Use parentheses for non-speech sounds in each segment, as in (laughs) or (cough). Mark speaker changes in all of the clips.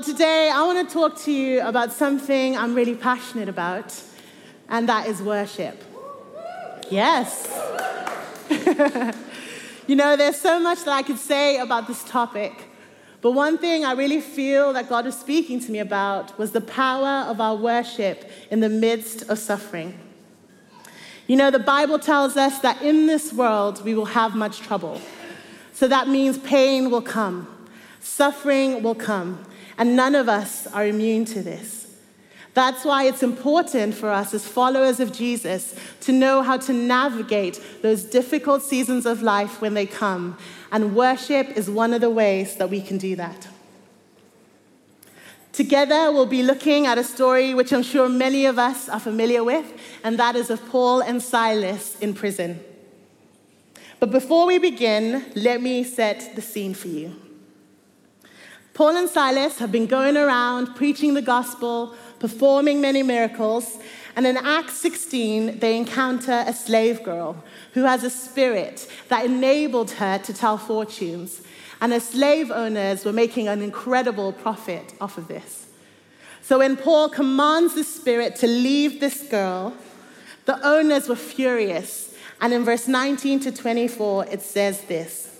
Speaker 1: Well, today I want to talk to you about something I'm really passionate about, and that is worship. Yes. (laughs) you know, there's so much that I could say about this topic, but one thing I really feel that God was speaking to me about was the power of our worship in the midst of suffering. You know, the Bible tells us that in this world we will have much trouble. So that means pain will come, suffering will come and none of us are immune to this. That's why it's important for us as followers of Jesus to know how to navigate those difficult seasons of life when they come. And worship is one of the ways that we can do that. Together, we'll be looking at a story which I'm sure many of us are familiar with, and that is of Paul and Silas in prison. But before we begin, let me set the scene for you. Paul and Silas have been going around preaching the gospel, performing many miracles, and in Acts 16, they encounter a slave girl who has a spirit that enabled her to tell fortunes. And the slave owners were making an incredible profit off of this. So when Paul commands the spirit to leave this girl, the owners were furious. And in verse 19 to 24, it says this.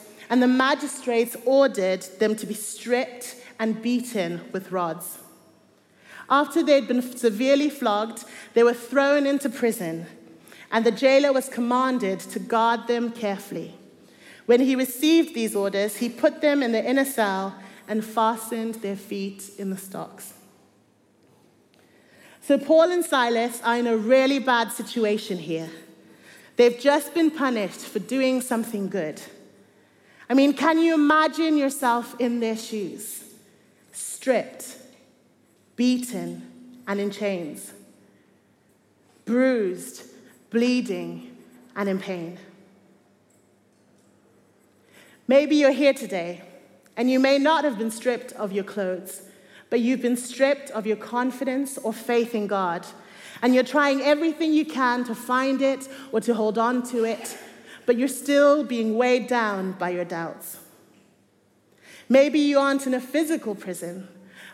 Speaker 1: and the magistrates ordered them to be stripped and beaten with rods. After they had been severely flogged, they were thrown into prison, and the jailer was commanded to guard them carefully. When he received these orders, he put them in the inner cell and fastened their feet in the stocks. So, Paul and Silas are in a really bad situation here. They've just been punished for doing something good. I mean, can you imagine yourself in their shoes? Stripped, beaten, and in chains, bruised, bleeding, and in pain. Maybe you're here today, and you may not have been stripped of your clothes, but you've been stripped of your confidence or faith in God. And you're trying everything you can to find it or to hold on to it, but you're still being weighed down by your doubts. Maybe you aren't in a physical prison,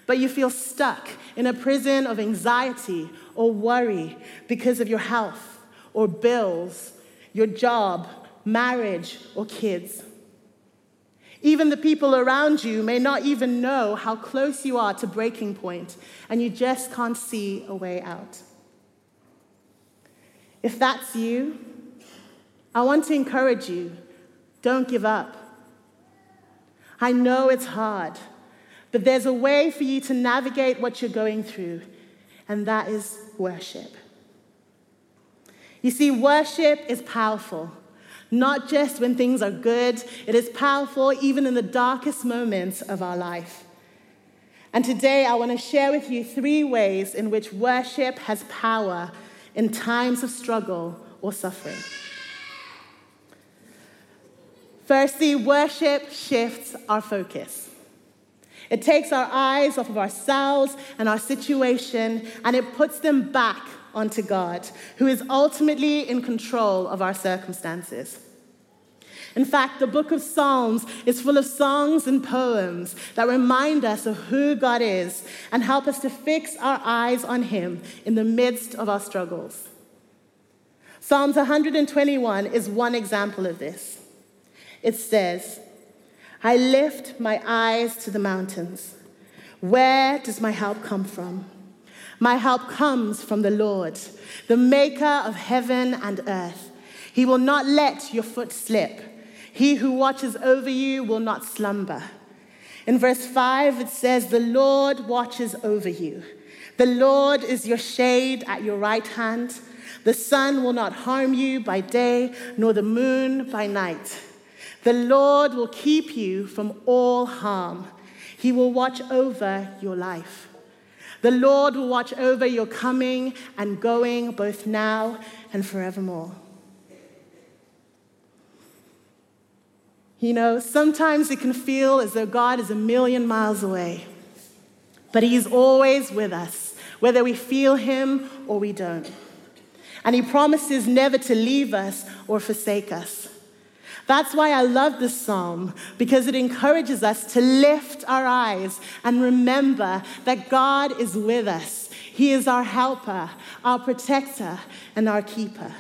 Speaker 1: but you feel stuck in a prison of anxiety or worry because of your health or bills, your job, marriage, or kids. Even the people around you may not even know how close you are to breaking point, and you just can't see a way out. If that's you, I want to encourage you don't give up. I know it's hard, but there's a way for you to navigate what you're going through, and that is worship. You see, worship is powerful, not just when things are good, it is powerful even in the darkest moments of our life. And today I want to share with you three ways in which worship has power in times of struggle or suffering. Firstly, worship shifts our focus. It takes our eyes off of ourselves and our situation and it puts them back onto God, who is ultimately in control of our circumstances. In fact, the book of Psalms is full of songs and poems that remind us of who God is and help us to fix our eyes on Him in the midst of our struggles. Psalms 121 is one example of this. It says, I lift my eyes to the mountains. Where does my help come from? My help comes from the Lord, the maker of heaven and earth. He will not let your foot slip. He who watches over you will not slumber. In verse 5, it says, The Lord watches over you. The Lord is your shade at your right hand. The sun will not harm you by day, nor the moon by night. The Lord will keep you from all harm. He will watch over your life. The Lord will watch over your coming and going, both now and forevermore. You know, sometimes it can feel as though God is a million miles away, but He is always with us, whether we feel Him or we don't. And He promises never to leave us or forsake us. That's why I love this psalm, because it encourages us to lift our eyes and remember that God is with us. He is our helper, our protector, and our keeper.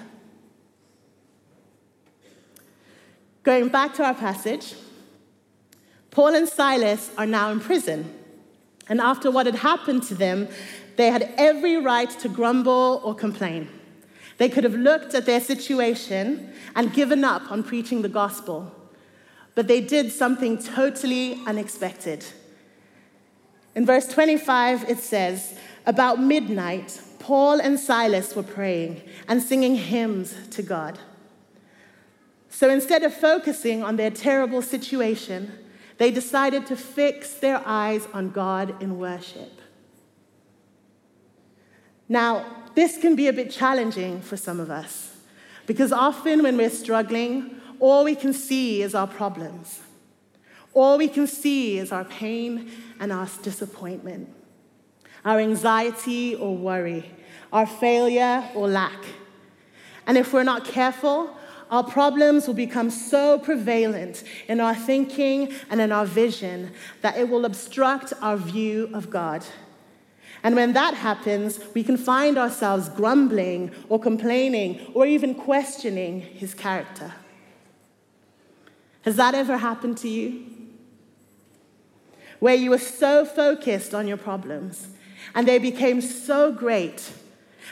Speaker 1: Going back to our passage, Paul and Silas are now in prison. And after what had happened to them, they had every right to grumble or complain. They could have looked at their situation and given up on preaching the gospel, but they did something totally unexpected. In verse 25, it says, About midnight, Paul and Silas were praying and singing hymns to God. So instead of focusing on their terrible situation, they decided to fix their eyes on God in worship. Now, this can be a bit challenging for some of us because often when we're struggling, all we can see is our problems. All we can see is our pain and our disappointment, our anxiety or worry, our failure or lack. And if we're not careful, our problems will become so prevalent in our thinking and in our vision that it will obstruct our view of God. And when that happens, we can find ourselves grumbling or complaining or even questioning his character. Has that ever happened to you? Where you were so focused on your problems and they became so great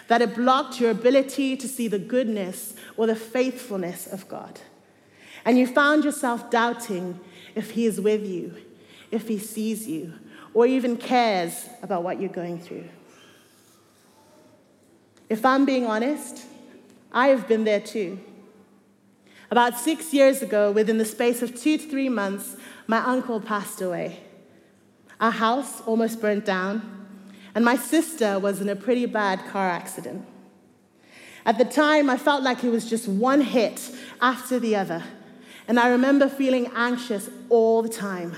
Speaker 1: that it blocked your ability to see the goodness or the faithfulness of God. And you found yourself doubting if He is with you, if He sees you, or even cares about what you're going through. If I'm being honest, I have been there too. About six years ago, within the space of two to three months, my uncle passed away. Our house almost burnt down, and my sister was in a pretty bad car accident. At the time, I felt like it was just one hit after the other. And I remember feeling anxious all the time,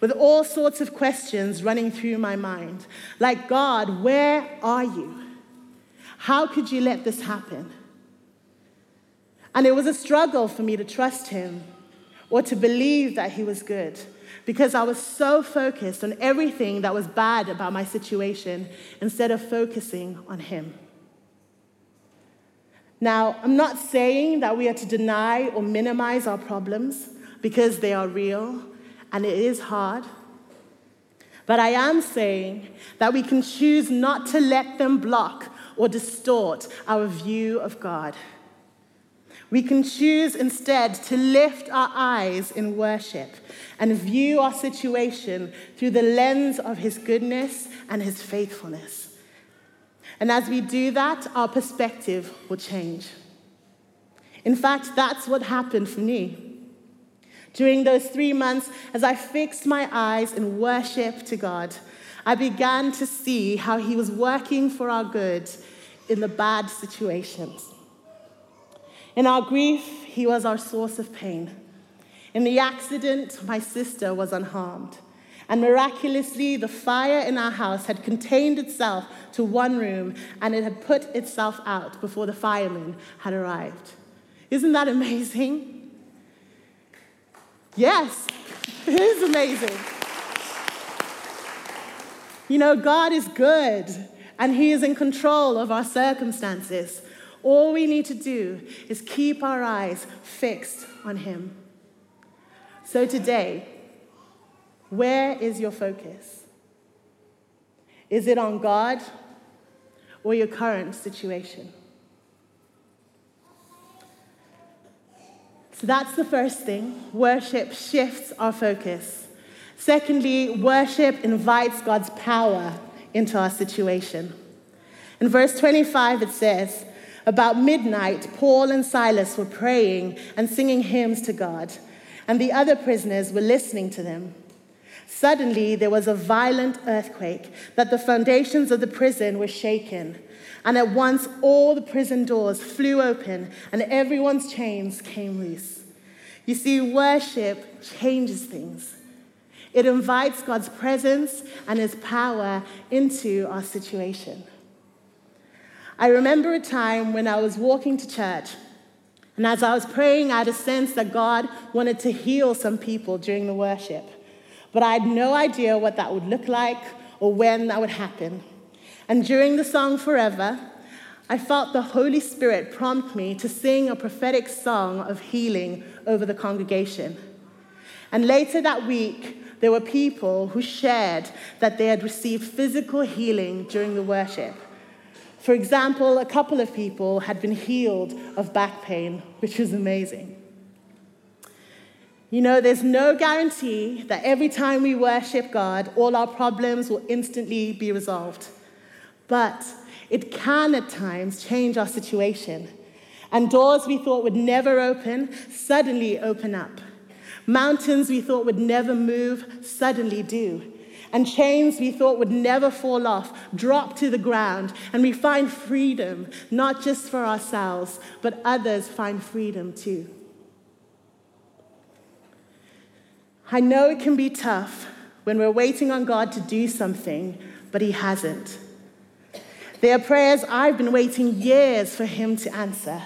Speaker 1: with all sorts of questions running through my mind. Like, God, where are you? How could you let this happen? And it was a struggle for me to trust Him or to believe that He was good because I was so focused on everything that was bad about my situation instead of focusing on Him. Now, I'm not saying that we are to deny or minimize our problems because they are real and it is hard. But I am saying that we can choose not to let them block or distort our view of God. We can choose instead to lift our eyes in worship and view our situation through the lens of His goodness and His faithfulness. And as we do that, our perspective will change. In fact, that's what happened for me. During those three months, as I fixed my eyes in worship to God, I began to see how He was working for our good in the bad situations. In our grief, He was our source of pain. In the accident, my sister was unharmed. And miraculously, the fire in our house had contained itself to one room and it had put itself out before the firemen had arrived. Isn't that amazing? Yes, it is amazing. You know, God is good and He is in control of our circumstances. All we need to do is keep our eyes fixed on Him. So today, where is your focus? Is it on God or your current situation? So that's the first thing. Worship shifts our focus. Secondly, worship invites God's power into our situation. In verse 25, it says, About midnight, Paul and Silas were praying and singing hymns to God, and the other prisoners were listening to them. Suddenly, there was a violent earthquake, that the foundations of the prison were shaken. And at once, all the prison doors flew open, and everyone's chains came loose. You see, worship changes things. It invites God's presence and His power into our situation. I remember a time when I was walking to church, and as I was praying, I had a sense that God wanted to heal some people during the worship. But I had no idea what that would look like or when that would happen. And during the song Forever, I felt the Holy Spirit prompt me to sing a prophetic song of healing over the congregation. And later that week, there were people who shared that they had received physical healing during the worship. For example, a couple of people had been healed of back pain, which was amazing. You know, there's no guarantee that every time we worship God, all our problems will instantly be resolved. But it can at times change our situation. And doors we thought would never open suddenly open up. Mountains we thought would never move suddenly do. And chains we thought would never fall off drop to the ground. And we find freedom, not just for ourselves, but others find freedom too. I know it can be tough when we're waiting on God to do something, but He hasn't. There are prayers I've been waiting years for Him to answer.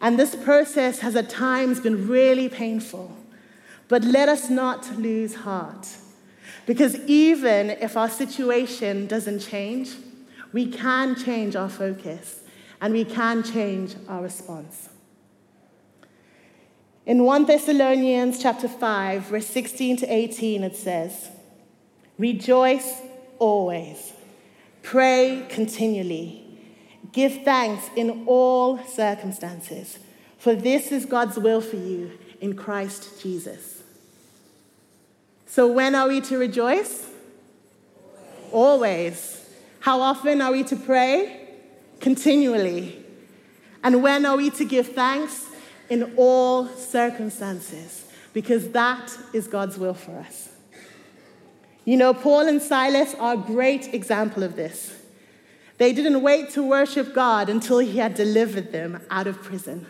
Speaker 1: And this process has at times been really painful. But let us not lose heart. Because even if our situation doesn't change, we can change our focus and we can change our response. In 1 Thessalonians chapter 5, verse 16 to 18, it says, Rejoice always, pray continually, give thanks in all circumstances, for this is God's will for you in Christ Jesus. So, when are we to rejoice? Always. How often are we to pray? Continually. And when are we to give thanks? in all circumstances, because that is God's will for us. You know, Paul and Silas are a great example of this. They didn't wait to worship God until he had delivered them out of prison.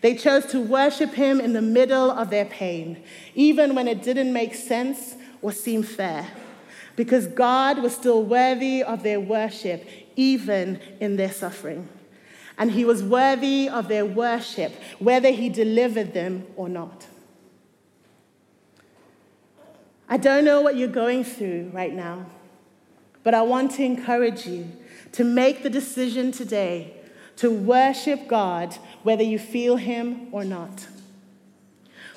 Speaker 1: They chose to worship him in the middle of their pain, even when it didn't make sense or seem fair, because God was still worthy of their worship, even in their suffering and he was worthy of their worship, whether he delivered them or not. I don't know what you're going through right now, but I want to encourage you to make the decision today to worship God whether you feel him or not.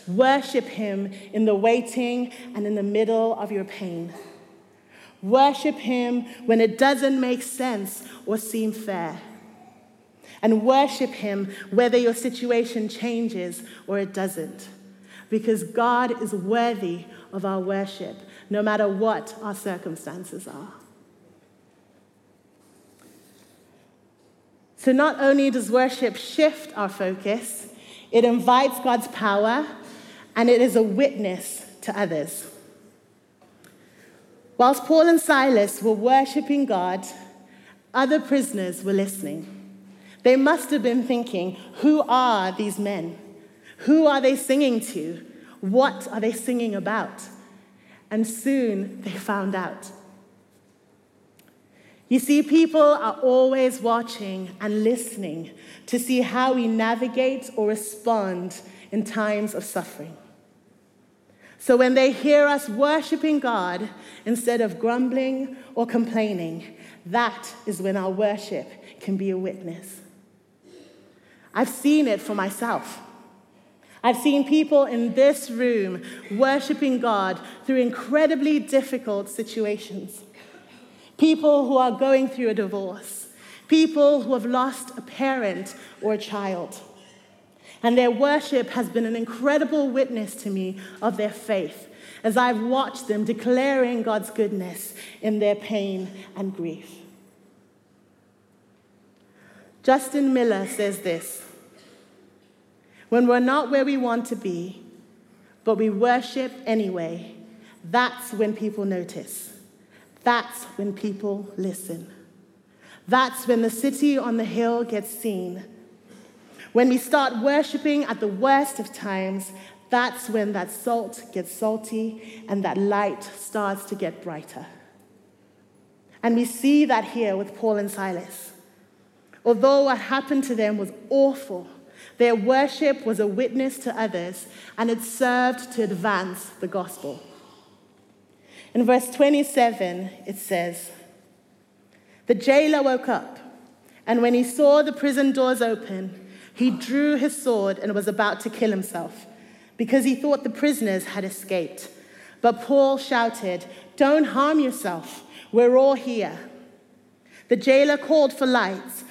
Speaker 1: Worship him in the waiting and in the middle of your pain. Worship him when it doesn't make sense or seem fair and worship Him whether your situation changes or it doesn't. Because God is worthy of our worship, no matter what our circumstances are. So, not only does worship shift our focus, it invites God's power and it is a witness to others. Whilst Paul and Silas were worshiping God, other prisoners were listening. They must have been thinking, who are these men? Who are they singing to? What are they singing about? And soon they found out. You see, people are always watching and listening to see how we navigate or respond in times of suffering. So when they hear us worshiping God instead of grumbling or complaining, that is when our worship can be a witness. I've seen it for myself. I've seen people in this room worshiping God through incredibly difficult situations. People who are going through a divorce, people who have lost a parent or a child. And their worship has been an incredible witness to me of their faith as I've watched them declaring God's goodness in their pain and grief. Justin Miller says this When we're not where we want to be, but we worship anyway, that's when people notice. That's when people listen. That's when the city on the hill gets seen. When we start worshiping at the worst of times, that's when that salt gets salty and that light starts to get brighter. And we see that here with Paul and Silas. Although what happened to them was awful, their worship was a witness to others and it served to advance the gospel. In verse 27, it says, The jailer woke up, and when he saw the prison doors open, he drew his sword and was about to kill himself because he thought the prisoners had escaped. But Paul shouted, Don't harm yourself. We're all here. The jailer called for lights,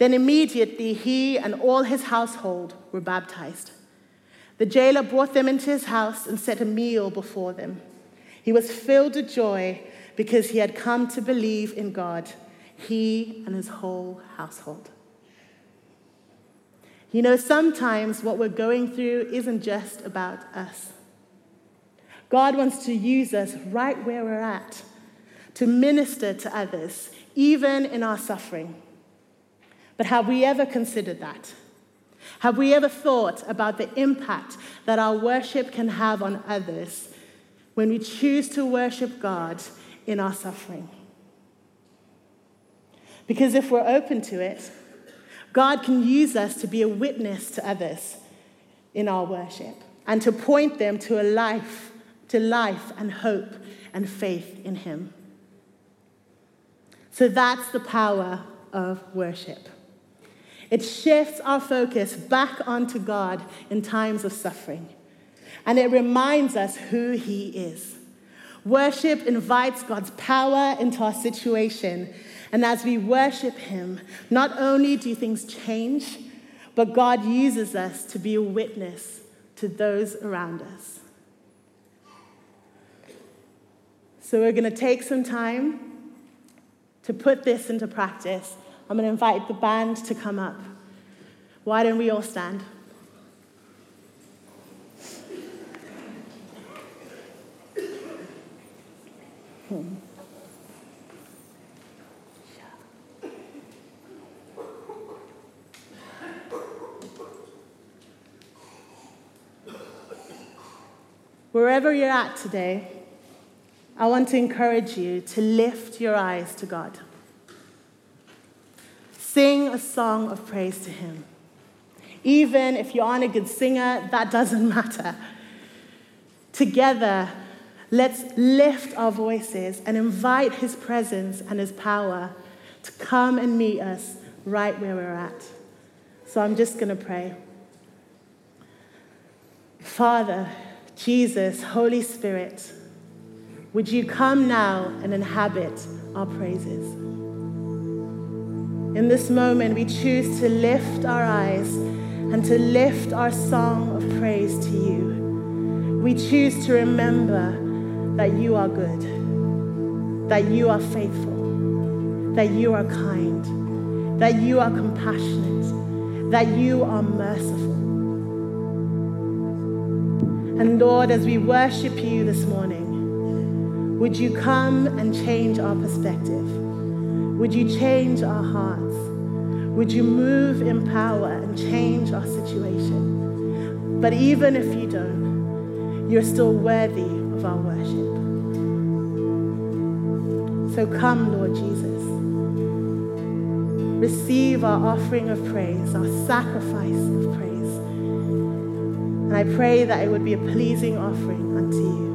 Speaker 1: Then immediately he and all his household were baptized. The jailer brought them into his house and set a meal before them. He was filled with joy because he had come to believe in God, he and his whole household. You know, sometimes what we're going through isn't just about us. God wants to use us right where we're at to minister to others, even in our suffering. But have we ever considered that? Have we ever thought about the impact that our worship can have on others when we choose to worship God in our suffering? Because if we're open to it, God can use us to be a witness to others in our worship and to point them to a life, to life and hope and faith in Him. So that's the power of worship. It shifts our focus back onto God in times of suffering. And it reminds us who He is. Worship invites God's power into our situation. And as we worship Him, not only do things change, but God uses us to be a witness to those around us. So we're going to take some time to put this into practice. I'm going to invite the band to come up. Why don't we all stand? Wherever you're at today, I want to encourage you to lift your eyes to God. Sing a song of praise to Him. Even if you aren't a good singer, that doesn't (laughs) matter. Together, let's lift our voices and invite His presence and His power to come and meet us right where we're at. So I'm just going to pray. Father, Jesus, Holy Spirit, would you come now and inhabit our praises? In this moment, we choose to lift our eyes and to lift our song of praise to you. We choose to remember that you are good, that you are faithful, that you are kind, that you are compassionate, that you are merciful. And Lord, as we worship you this morning, would you come and change our perspective? Would you change our hearts? Would you move in power and change our situation? But even if you don't, you're still worthy of our worship. So come, Lord Jesus. Receive our offering of praise, our sacrifice of praise. And I pray that it would be a pleasing offering unto you.